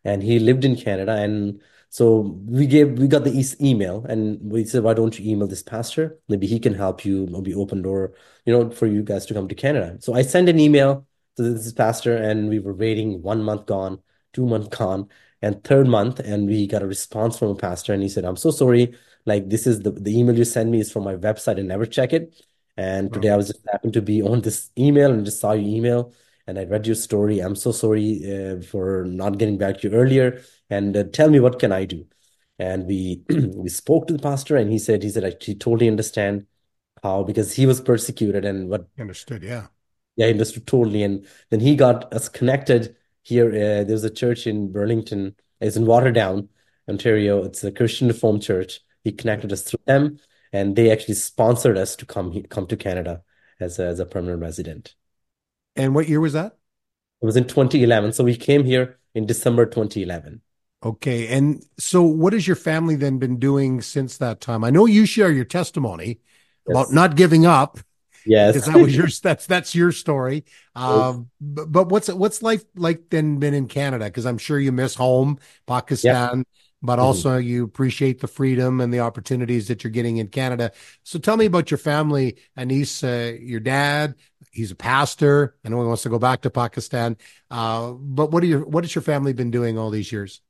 Speaker 2: and he lived in Canada and so we gave we got the email and we said why don't you email this pastor? Maybe he can help you maybe open door you know for you guys to come to Canada. So I sent an email to this pastor and we were waiting one month gone two month gone and third month and we got a response from a pastor and he said I'm so sorry like this is the the email you sent me is from my website and never check it and today
Speaker 1: Wow.
Speaker 2: I was just happened to be on this email and just saw your email and I read your story. I'm so sorry uh, for not getting back to you earlier. And uh, tell me what can I do? And we we spoke to the pastor, and he said he said I, he totally understand how because he was persecuted and what
Speaker 1: Understood. Yeah.
Speaker 2: yeah he understood totally. And then he got us connected here. Uh, there's a church in Burlington. It's in Waterdown, Ontario. It's a Christian Reformed church. He connected us through them, and they actually sponsored us to come come to Canada as a, as a permanent resident.
Speaker 1: And what year was that?
Speaker 2: It was in 2011. So we came here in December 2011.
Speaker 1: Okay. And so what has your family then been doing since that time? I know you share your testimony about not giving up
Speaker 2: Yes.
Speaker 1: because that was your that's that's your story. Um, but, but what's what's life like then been in Canada? Because I'm sure you miss home, Pakistan, but
Speaker 2: Mhm.
Speaker 1: also you appreciate the freedom and the opportunities that you're getting in Canada. So tell me about your family, Anees, uh, your dad. He's a pastor. I know he wants to go back to Pakistan. Uh, but what are your what has your family been doing all these years?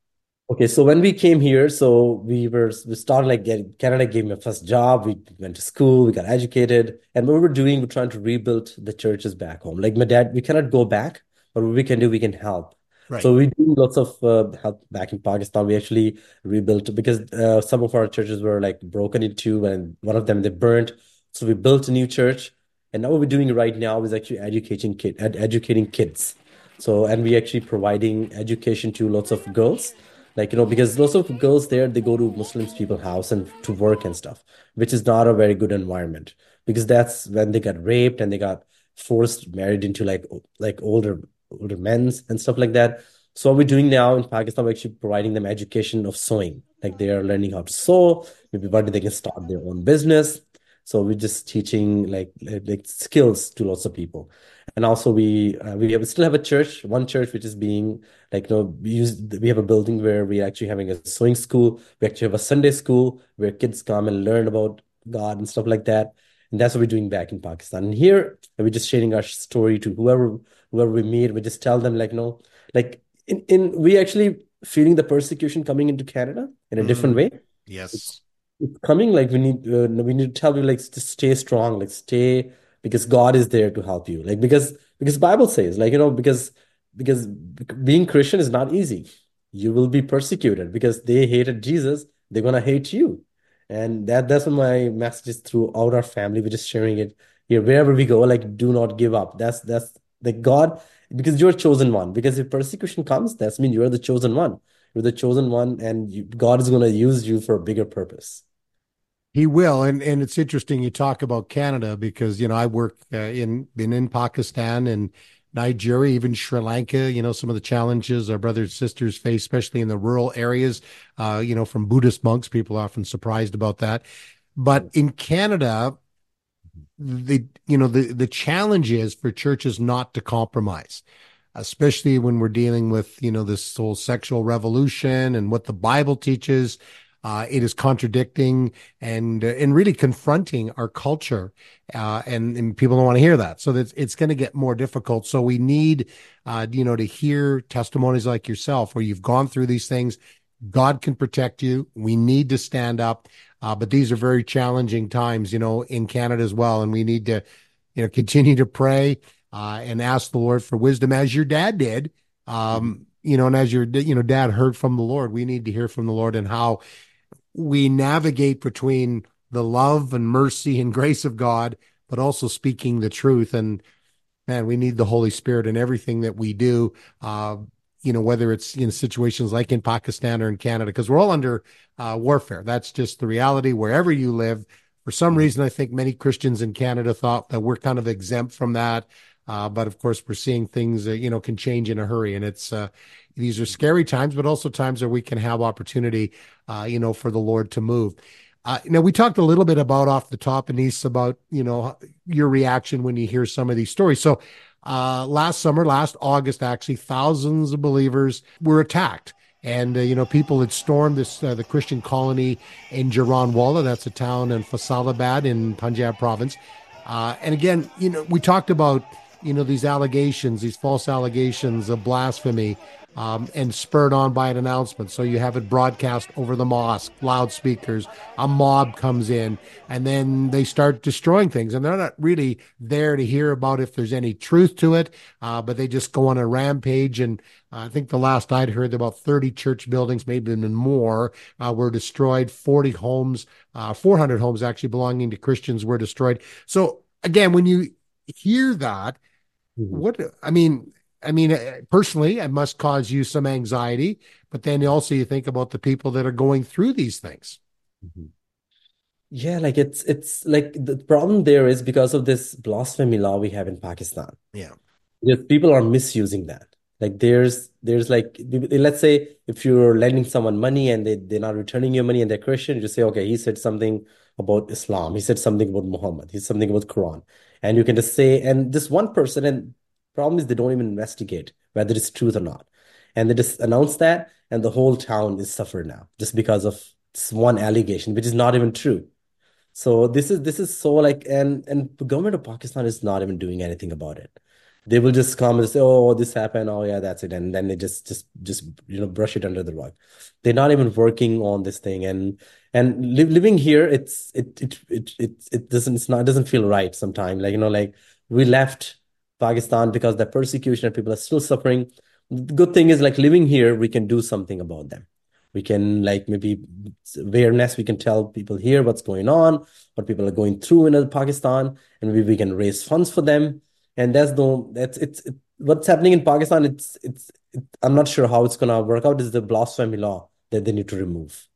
Speaker 2: Okay, so when we came here, so we were we started like getting Canada gave me a first job. We went to school, we got educated, and what we were doing, we're trying to rebuild the churches back home. Like my dad, we cannot go back, but what we can do, we can help.
Speaker 1: Right.
Speaker 2: So we do lots of uh, help back in Pakistan. We actually rebuilt because uh, some of our churches were like broken into, and one of them they burned. So we built a new church, and now what we're doing right now is actually educating kid ed educating kids. So and we actually providing education to lots of girls, like you know because lots of girls there they go to Muslims people house and to work and stuff, which is not a very good environment because that's when they got raped and they got forced married into like like older older men's and stuff like that. So what we're doing now in Pakistan, we're actually providing them education of sewing. Like they are learning how to sew, maybe one day they can start their own business. So we're just teaching like like, like skills to lots of people. And also we uh, we have, still have a church, one church which is being like you know we we have a building where we're actually having a sewing school. We actually have a Sunday school where kids come and learn about God and stuff like that. And that's what we're doing back in Pakistan. And here we're just sharing our story to whoever whoever we meet. We just tell them like no, like in in we actually feeling the persecution coming into Canada in a different
Speaker 1: Mm,
Speaker 2: way
Speaker 1: yes.
Speaker 2: it's coming like we need uh, we need to tell you like to stay strong like stay because God is there to help you. Like because because Bible says like you know because because being Christian is not easy. You will be persecuted because they hated Jesus they're gonna hate you. And that that's what my message is throughout our family. We're just sharing it here. Wherever we go like do not give up. That's that's like God because you're chosen one. Because if persecution comes that's mean you're the chosen one. You're the chosen one and you, God is gonna use you for a bigger purpose
Speaker 1: He will, and and it's interesting you talk about Canada because you know I work uh, in been in Pakistan and Nigeria, even Sri Lanka. You know some of the challenges our brothers and sisters face, especially in the rural areas. Uh, you know, from Buddhist monks, people are often surprised about that. But in Canada, the you know the the challenge is for churches not to compromise especially when we're dealing with you know this whole sexual revolution and what the bible teaches uh, it is contradicting and uh, and really confronting our culture uh, and, and people don't want to hear that so that's it's going to get more difficult so we need uh, you know to hear testimonies like yourself where you've gone through these things God can protect you. We need to stand up. Uh, but these are very challenging times, you know, in Canada as well. And we need to, you know, continue to pray uh, and ask the Lord for wisdom as your dad did. Um, you know, and as your, you know, dad heard from the Lord, we need to hear from the Lord and how we navigate between the love and mercy and grace of God, but also speaking the truth. And man, we need the Holy Spirit in everything that we do. Uh, you know, whether it's in situations like in Pakistan or in Canada, because we're all under uh, warfare. That's just the reality wherever you live. For some reason, I think many Christians in Canada thought that we're kind of exempt from that. Uh, but of course, we're seeing things that, you know, can change in a hurry. And it's, uh, these are scary times, but also times where we can have opportunity, uh, you know, for the Lord to move. Uh, now we talked a little bit about off the top, Anees, about you know your reaction when you hear some of these stories. So uh, last summer, last August, actually, thousands of believers were attacked, and uh, you know people had stormed this uh, the Christian colony in Jaranwala. That's a town in Faisalabad in Punjab province. Uh, and again, you know, we talked about you know these allegations, these false allegations of blasphemy um, and spurred on by an announcement. So you have it broadcast over the mosque, loudspeakers, a mob comes in, and then they start destroying things. And they're not really there to hear about if there's any truth to it, uh, but they just go on a rampage. And I think the last I'd heard, about 30 church buildings, maybe even more, uh, were destroyed. 40 homes, uh, 400 homes actually belonging to Christians were destroyed. So again, when you hear that, mm-hmm. what I mean, I mean, uh, personally, it must cause you some anxiety, but then also you think about the people that are going through these things.
Speaker 2: Mm-hmm. Yeah, like it's it's like the problem there is because of this blasphemy law we have in Pakistan.
Speaker 1: Yeah.
Speaker 2: Because people are misusing that. Like there's there's like let's say if you're lending someone money and they, they're not returning your money and they're Christian, you just say, okay, he said something about Islam, he said something about Muhammad, he said something about Quran. And you can just say, and this one person, and Problem is they don't even investigate whether it's truth or not. And they just announce that, and the whole town is suffered now just because of this one allegation, which is not even true. So this is this is so like and and the government of Pakistan is not even doing anything about it. They will just come and say, oh, "Oh, this happened. Oh, yeah, that's it," and then they just just just you know brush it under the rug. They're not even working on this thing, and and li- living here, it's it it it it it doesn't it's not it doesn't feel right sometimes. Like you know, like we left Pakistan because the persecution and people are still suffering. The good thing is like living here, we can do something about them. We can like maybe awareness, we can tell people here what's going on, what people are going through in uh, Pakistan, and maybe we can raise funds for them. And that's no, that's it's it, what's happening in Pakistan. It's it's it, I'm not sure how it's gonna work out. Is the blasphemy law that they need to remove?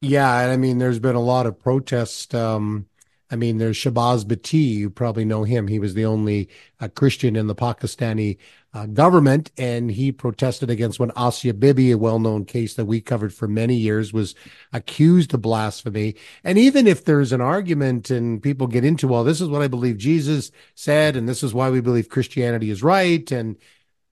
Speaker 1: Yeah, I mean, there's been a lot of protest um, I mean, there's Shahbaz Bhatti. You probably know him. He was the only uh, Christian in the Pakistani uh, government, and he protested against when Asya Bibi, a well-known case that we covered for many years, was accused of blasphemy. And even if there's an argument and people get into, well, this is what I believe Jesus said, and this is why we believe Christianity is right, and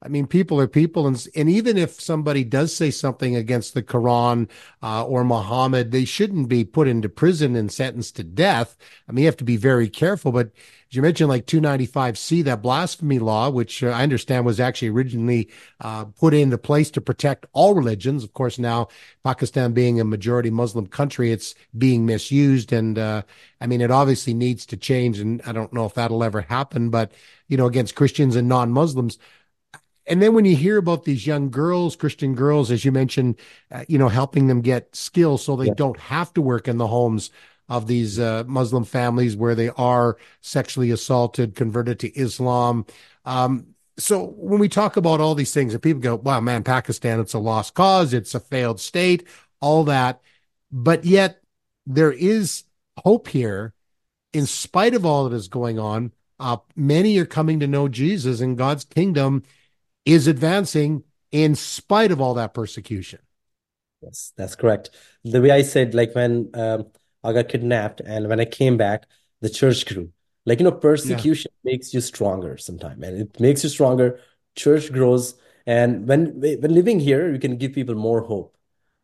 Speaker 1: I mean, people are people, and and even if somebody does say something against the Quran uh, or Muhammad, they shouldn't be put into prison and sentenced to death. I mean, you have to be very careful. But as you mentioned, like 295C, that blasphemy law, which uh, I understand was actually originally uh, put into place to protect all religions. Of course, now Pakistan being a majority Muslim country, it's being misused, and uh, I mean, it obviously needs to change. And I don't know if that'll ever happen, but you know, against Christians and non-Muslims and then when you hear about these young girls, Christian girls, as you mentioned, uh, you know, helping them get skills so they yeah. don't have to work in the homes of these uh, Muslim families where they are sexually assaulted, converted to Islam. Um, so when we talk about all these things, and people go, "Wow, man, Pakistan, it's a lost cause, it's a failed state, all that," but yet there is hope here, in spite of all that is going on. Uh, many are coming to know Jesus, and God's kingdom is advancing in spite of all that persecution.
Speaker 2: Yes, that's correct. The way I said, like when um, I got kidnapped and when I came back, the church grew. Like, you know, persecution yeah. makes you stronger sometimes, and it makes you stronger. Church grows. And when when living here, you can give people more hope.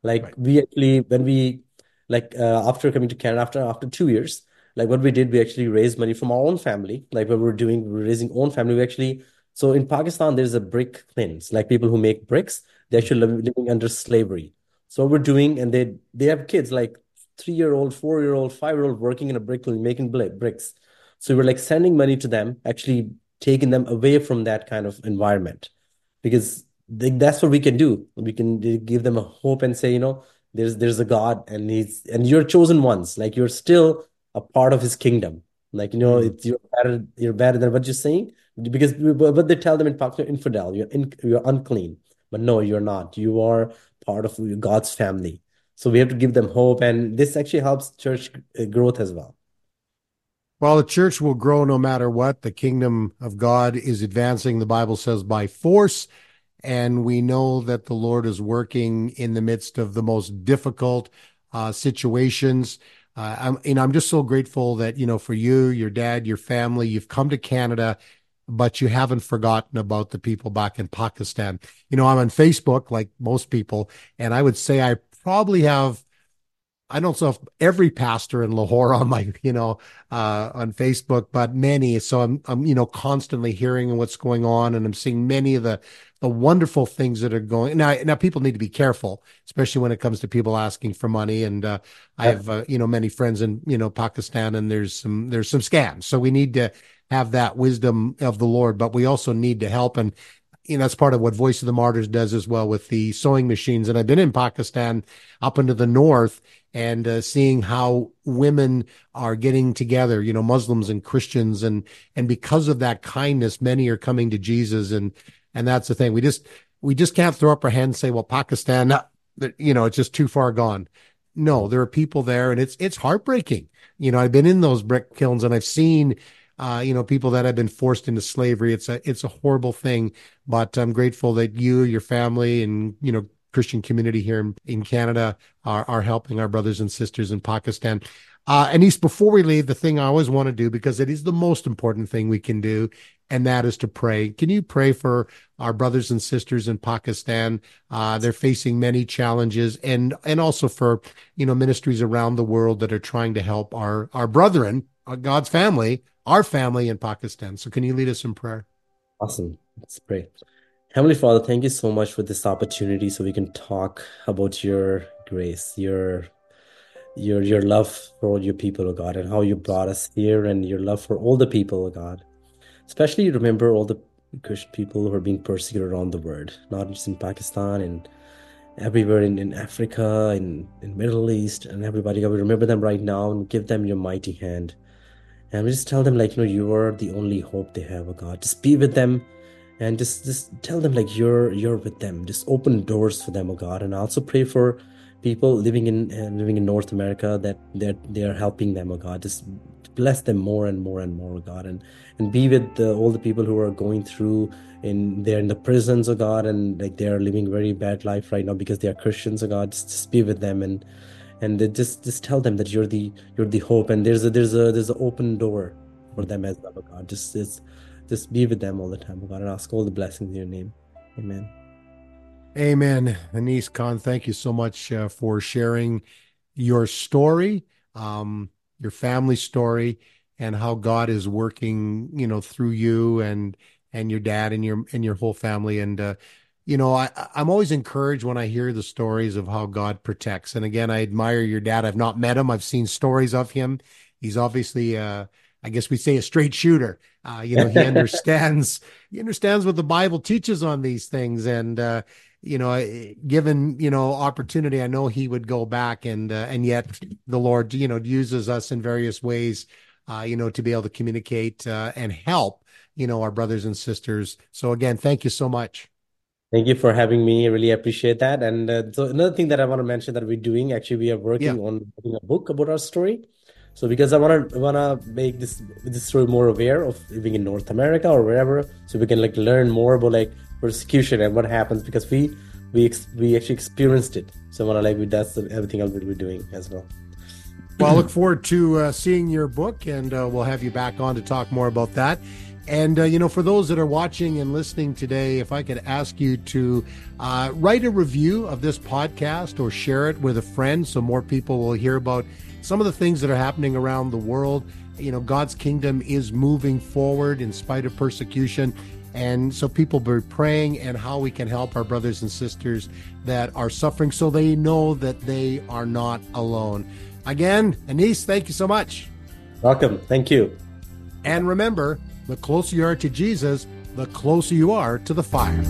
Speaker 2: Like right. we actually, when we like uh, after coming to Canada after after two years, like what we did, we actually raised money from our own family. Like when we were doing we were raising own family, we actually so in Pakistan, there's a brick kilns, like people who make bricks, they're actually living under slavery. So what we're doing, and they they have kids like three year old, four year old, five year old working in a brick kiln, making bricks. So we're like sending money to them, actually taking them away from that kind of environment, because they, that's what we can do. We can give them a hope and say, you know, there's there's a God, and he's and you're chosen ones. Like you're still a part of His kingdom. Like you know, mm-hmm. it's you're better. You're better than what you're saying because but they tell them in Pakistan, infidel. You're in, you're unclean. But no, you're not. You are part of God's family. So we have to give them hope, and this actually helps church uh, growth as well.
Speaker 1: Well, the church will grow no matter what. The kingdom of God is advancing, the Bible says, by force. And we know that the Lord is working in the midst of the most difficult uh, situations. Uh, I'm, know, I'm just so grateful that, you know, for you, your dad, your family, you've come to Canada but you haven't forgotten about the people back in Pakistan. You know, I'm on Facebook like most people, and I would say I probably have I don't know if every pastor in Lahore on my, you know, uh, on Facebook, but many. So I'm, I'm, you know, constantly hearing what's going on and I'm seeing many of the, the wonderful things that are going now. Now people need to be careful, especially when it comes to people asking for money. And, uh, I have, uh, you know, many friends in, you know, Pakistan and there's some, there's some scams. So we need to have that wisdom of the Lord, but we also need to help. And, you know, that's part of what Voice of the Martyrs does as well with the sewing machines. And I've been in Pakistan up into the north and uh, seeing how women are getting together, you know, Muslims and Christians. And, and because of that kindness, many are coming to Jesus. And, and that's the thing. We just, we just can't throw up our hands and say, well, Pakistan, you know, it's just too far gone. No, there are people there and it's, it's heartbreaking. You know, I've been in those brick kilns and I've seen, uh, you know, people that have been forced into slavery. It's a it's a horrible thing, but I'm grateful that you, your family, and you know, Christian community here in, in Canada are are helping our brothers and sisters in Pakistan. Uh, Anees, before we leave, the thing I always want to do because it is the most important thing we can do, and that is to pray. Can you pray for our brothers and sisters in Pakistan? Uh, they're facing many challenges, and and also for you know ministries around the world that are trying to help our our brethren, uh, God's family, our family in Pakistan. So can you lead us in prayer?
Speaker 2: Awesome. Let's pray. Heavenly Father, thank you so much for this opportunity so we can talk about your grace, your your your love for all your people, oh God, and how you brought us here and your love for all the people, oh God. Especially remember all the Christian people who are being persecuted around the world, not just in Pakistan and everywhere in, in Africa, in, in Middle East, and everybody. God, we remember them right now and give them your mighty hand. And we just tell them like, you know, you are the only hope they have, oh God. Just be with them and just just tell them like you're you're with them. Just open doors for them, oh God. And also pray for people living in uh, living in North America that that they are helping them, oh God. Just bless them more and more and more, oh God, and and be with the, all the people who are going through in they're in the prisons, oh God, and like they are living very bad life right now because they are Christians, oh God. Just, just be with them and and they just just tell them that you're the you're the hope and there's a there's a there's an open door for them as well oh god. Just just just be with them all the time oh god and ask all the blessings in your name. Amen.
Speaker 1: Amen. Anees khan thank you so much uh, for sharing your story um your family story and how god is working you know through you and and your dad and your and your whole family. And uh you know, I, I'm always encouraged when I hear the stories of how God protects. And again, I admire your dad. I've not met him. I've seen stories of him. He's obviously, uh, I guess we'd say a straight shooter. Uh, you know, he understands, he understands what the Bible teaches on these things. And, uh, you know, given, you know, opportunity, I know he would go back and, uh, and yet the Lord, you know, uses us in various ways, uh, you know, to be able to communicate, uh, and help, you know, our brothers and sisters. So again, thank you so much.
Speaker 2: Thank you for having me. I really appreciate that. And uh, so another thing that I want to mention that we're doing, actually, we are working yeah. on a book about our story. So because I want to want to make this this story more aware of living in North America or wherever, so we can like learn more about like persecution and what happens because we we ex- we actually experienced it. So I want to like that's everything else we're doing as well.
Speaker 1: Well, I look forward to uh, seeing your book, and uh, we'll have you back on to talk more about that. And, uh, you know, for those that are watching and listening today, if I could ask you to uh, write a review of this podcast or share it with a friend so more people will hear about some of the things that are happening around the world. You know, God's kingdom is moving forward in spite of persecution. And so people be praying and how we can help our brothers and sisters that are suffering so they know that they are not alone. Again, Anees, thank you so much.
Speaker 2: Welcome. Thank you.
Speaker 1: And remember, the closer you are to Jesus, the closer you are to the fire.